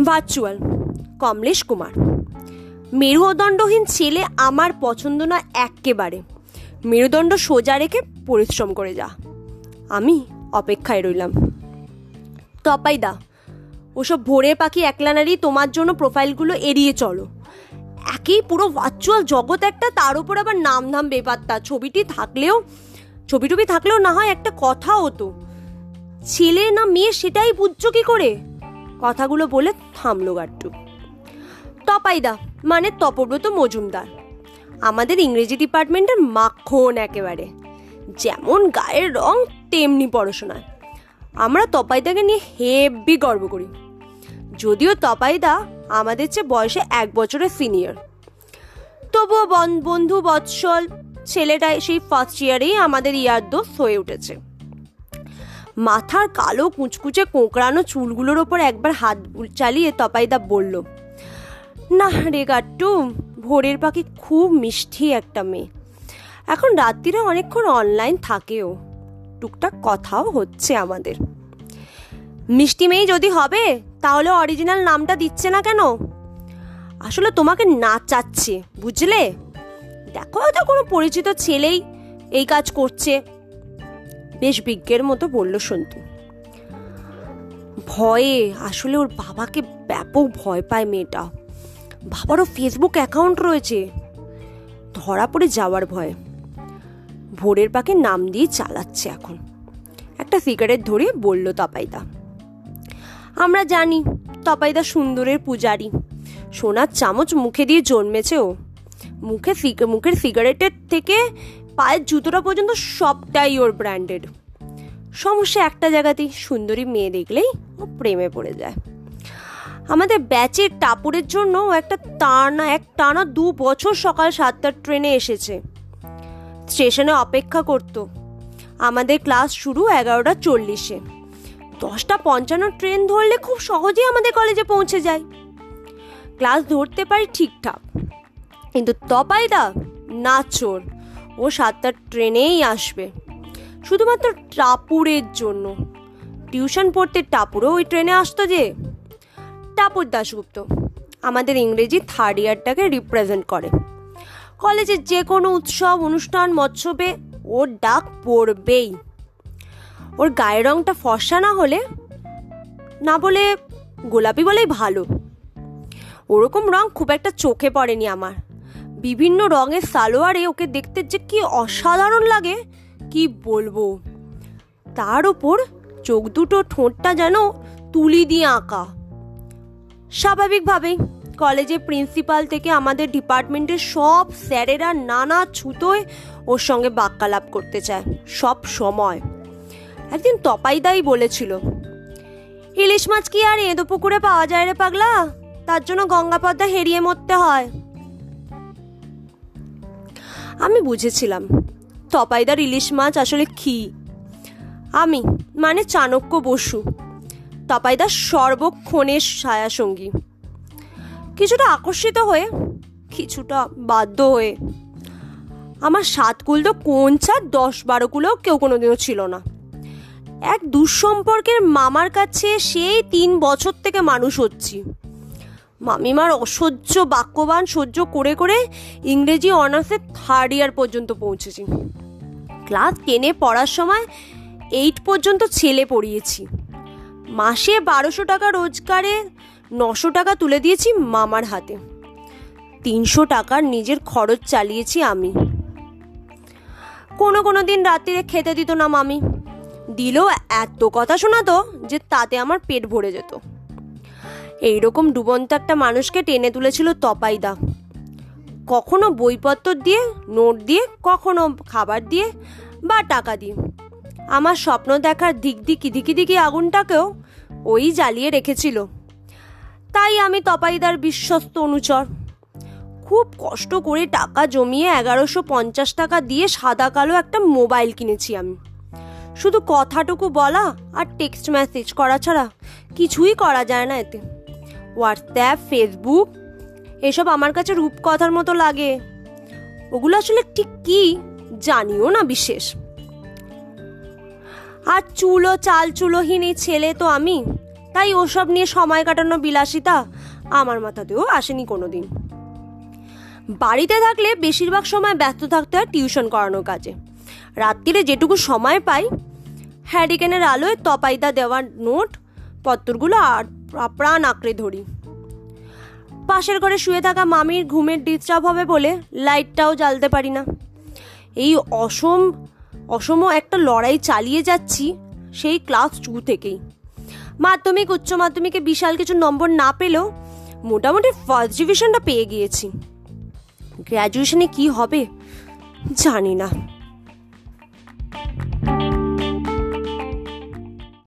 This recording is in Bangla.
ভার্চুয়াল, কমলেশ কুমার। মেরুদণ্ডহীন ছেলে আমার পছন্দ না একেবারে মেরুদণ্ড সোজা রেখে পরিশ্রম করে যা। আমি অপেক্ষায় রইলাম। তপাই দা ওসব ভোরের পাখি একলানারই তোমার জন্য প্রোফাইলগুলো এড়িয়ে চলো। একই পুরো ভার্চুয়াল জগৎ একটা, তার উপর আবার নাম ধাম বেপাত্তা। ছবিটি থাকলেও ছবি টবি থাকলেও না হয় একটা কথা হতো ছেলে না মেয়ে সেটাই বুঝছ কি করে? কথাগুলো বলে থামলো গাট্টু তপাইদা মানে তপব্রত মজুমদার। আমাদের ইংরেজি ডিপার্টমেন্টের মাখন একেবারে। যেমন গায়ের রং, তেমনি পড়াশোনায়। আমরা তপাইদাকে নিয়ে হেভি গর্ব করি। যদিও তপাইদা আমাদের চেয়ে বয়সে এক বছরের সিনিয়র। তবুও বন্ধু বৎসল ছেলেটাই সেই ফার্স্ট ইয়ারেই আমাদের ইয়ার দোষ হয়ে উঠেছে। মাথার কালো কুচকুচে কোঁকড়ানো চুলগুলোর ওপর একবার হাত চালিয়ে তপাইদা বলল, না রে গাট্টু, ভোরের পাখি খুব মিষ্টি একটা মেয়ে। এখন রাত্রিরে অনেকক্ষণ অনলাইন থাকেও। টুকটাক কথাও হচ্ছে আমাদের। মিষ্টি মেয়ে যদি হবে, তাহলে অরিজিনাল নামটা দিচ্ছে না কেন? আসলে তোমাকে নাচাচ্ছে, বুঝলে? দেখো হয়তো কোনো পরিচিত ছেলেই এই কাজ করছে। বেশ বিজ্ঞের মতো বলল সন্তু। ভয়ে, আসলে ওর বাবাকে ব্যাপক ভয় পায় মেয়েটা। বাবারও ফেসবুক অ্যাকাউন্ট রয়েছে। ধরা পড়ে যাওয়ার ভয়ে। ভোরের পাকে নাম দিয়ে চালাচ্ছে এখন। একটা সিগারেট ধরে বলল তপাইদা, আমরা জানি, তপাইদা সুন্দরের পূজারি। সোনার চামচ মুখে দিয়ে জন্মেছে ও। মুখে মুখের সিগারেটের থেকে পায়ের জুতোটা পর্যন্ত সবটাই ওর ব্র্যান্ডেড সমস্যা একটা জায়গাতেই সুন্দরী মেয়ে দেখলেই ও প্রেমে পড়ে যায়। আমাদের ব্যাচের টাপুরের জন্য একটা টানা, এক টানা দু বছর সকাল সাতটার ট্রেনে এসেছে। স্টেশনে অপেক্ষা করত। আমাদের ক্লাস শুরু এগারোটা চল্লিশে। দশটা পঞ্চান্ন ট্রেন ধরলে খুব সহজেই আমাদের কলেজে পৌঁছে যায়। ক্লাস ধরতে পারি ঠিকঠাক। কিন্তু তপাইদা না চোর ও সাতটার ট্রেনেই আসবে। শুধুমাত্র টাপুরের জন্য। টিউশন পড়তে টাপুরও ওই ট্রেনে আসতো যে। টাপুর দাশগুপ্ত আমাদের ইংরেজি থার্ড ইয়ারটাকে রিপ্রেজেন্ট করে। কলেজের যে কোনো উৎসব, অনুষ্ঠান, মৎসবে ওর ডাক পড়বেই। ওর গায়ের রংটা ফর্সা না হলে, না বলে গোলাপি বলেই ভালো। ওরকম রং খুব একটা চোখে পড়েনি আমার। বিভিন্ন রঙের সালোয়ারে ওকে দেখতে যে কি অসাধারণ লাগে, কি বলব? তার ওপর চোখ দুটো ঠোঁটটা যেন তুলি দিয়ে আঁকা। স্বাভাবিকভাবেই কলেজের প্রিন্সিপাল থেকে আমাদের ডিপার্টমেন্টের সব স্যারেরা নানা ছুতোয় ওর সঙ্গে বাক্যালাপ করতে চায়, সব সময়। একদিন তপাইদাই বলেছিল, ইলিশ মাছ কি আর এঁদো পুকুরে পাওয়া যায় রে পাগলা? তার জন্য গঙ্গা পদ্মা হেরিয়ে মরতে হয়। আমি বুঝেছিলাম। তপাইদার ইলিশ মাছ আসলে কি? আমি মানে চাণক্য বসু। তপাইদার সর্বক্ষণের ছায়াসঙ্গী। কিছুটা আকর্ষিত হয়ে, কিছুটা বাধ্য হয়ে। আমার সাত কুল তো কোন ছাড় দশ বারো কুলেও কেউ কোনোদিনও ছিল না। এক দুঃসম্পর্কের মামার কাছে সেই তিন বছর থেকে মানুষ হচ্ছি। মামিমার অসহ্য বাক্যবান সহ্য করে করে ইংরেজি অনার্সের থার্ড ইয়ার পর্যন্ত পৌঁছেছি। ক্লাস টেনে পড়ার সময় এইট পর্যন্ত ছেলে পড়িয়েছি। মাসে বারোশো টাকা রোজগারে নশো টাকা তুলে দিয়েছি মামার হাতে। তিনশো টাকার নিজের খরচ চালিয়েছি আমি। কোনো কোনো দিন রাত্রিরে খেতে দিত না মামি। দিলেও এত কথা শোনাতো যে তাতে আমার পেট ভরে যেত। এইরকম ডুবন্ত একটা মানুষকে টেনে তুলেছিল তপাইদা। কখনো বইপত্র দিয়ে, নোট দিয়ে, কখনো খাবার দিয়ে বা টাকা দিয়ে। আমার স্বপ্ন দেখার দিক দিকি দিকি দিকি আগুনটাকেও ওই জ্বালিয়ে রেখেছিল। তাই আমি তপাইদার বিশ্বস্ত অনুচর। খুব কষ্ট করে টাকা জমিয়ে এগারোশো পঞ্চাশ টাকা দিয়ে সাদা কালো একটা মোবাইল কিনেছি আমি। শুধু কথাটুকু বলা আর টেক্সট মেসেজ করা ছাড়া কিছুই করা যায় না এতে। হোয়াটসঅ্যাপ, ফেসবুক, এসব আমার কাছে রূপকথার মতো লাগে। ওগুলো আসলে ঠিক কি জানিও না বিশেষ। আর চুলো, চাল চুলোহীন এই ছেলে তো আমি। তাই ওসব নিয়ে সময় কাটানো বিলাসিতা আমার মাথাতেও আসেনি কোনো দিন বাড়িতে থাকলে বেশিরভাগ সময় ব্যস্ত থাকতে হয় টিউশন করানোর কাজে। রাত্রিরে যেটুকু সময় পাই, হ্যারিকেনের আলোয় তপাইদা দেওয়ার নোট, পত্রগুলো আর প্রাণ আঁকড়ে ধরি। পাশের ঘরে শুয়ে থাকা মামির ঘুমের ডিস্টার্ব হবে বলে লাইটটাও জ্বালতে পারি না। এই অসম অসম একটা লড়াই চালিয়ে যাচ্ছি সেই ক্লাস টু থেকেই। মাধ্যমিক, উচ্চ মাধ্যমিকে বিশাল কিছু নম্বর না পেলেও মোটামুটি ফার্স্ট ডিভিশনটা পেয়ে গিয়েছি। গ্র্যাজুয়েশনে কি হবে জানি না।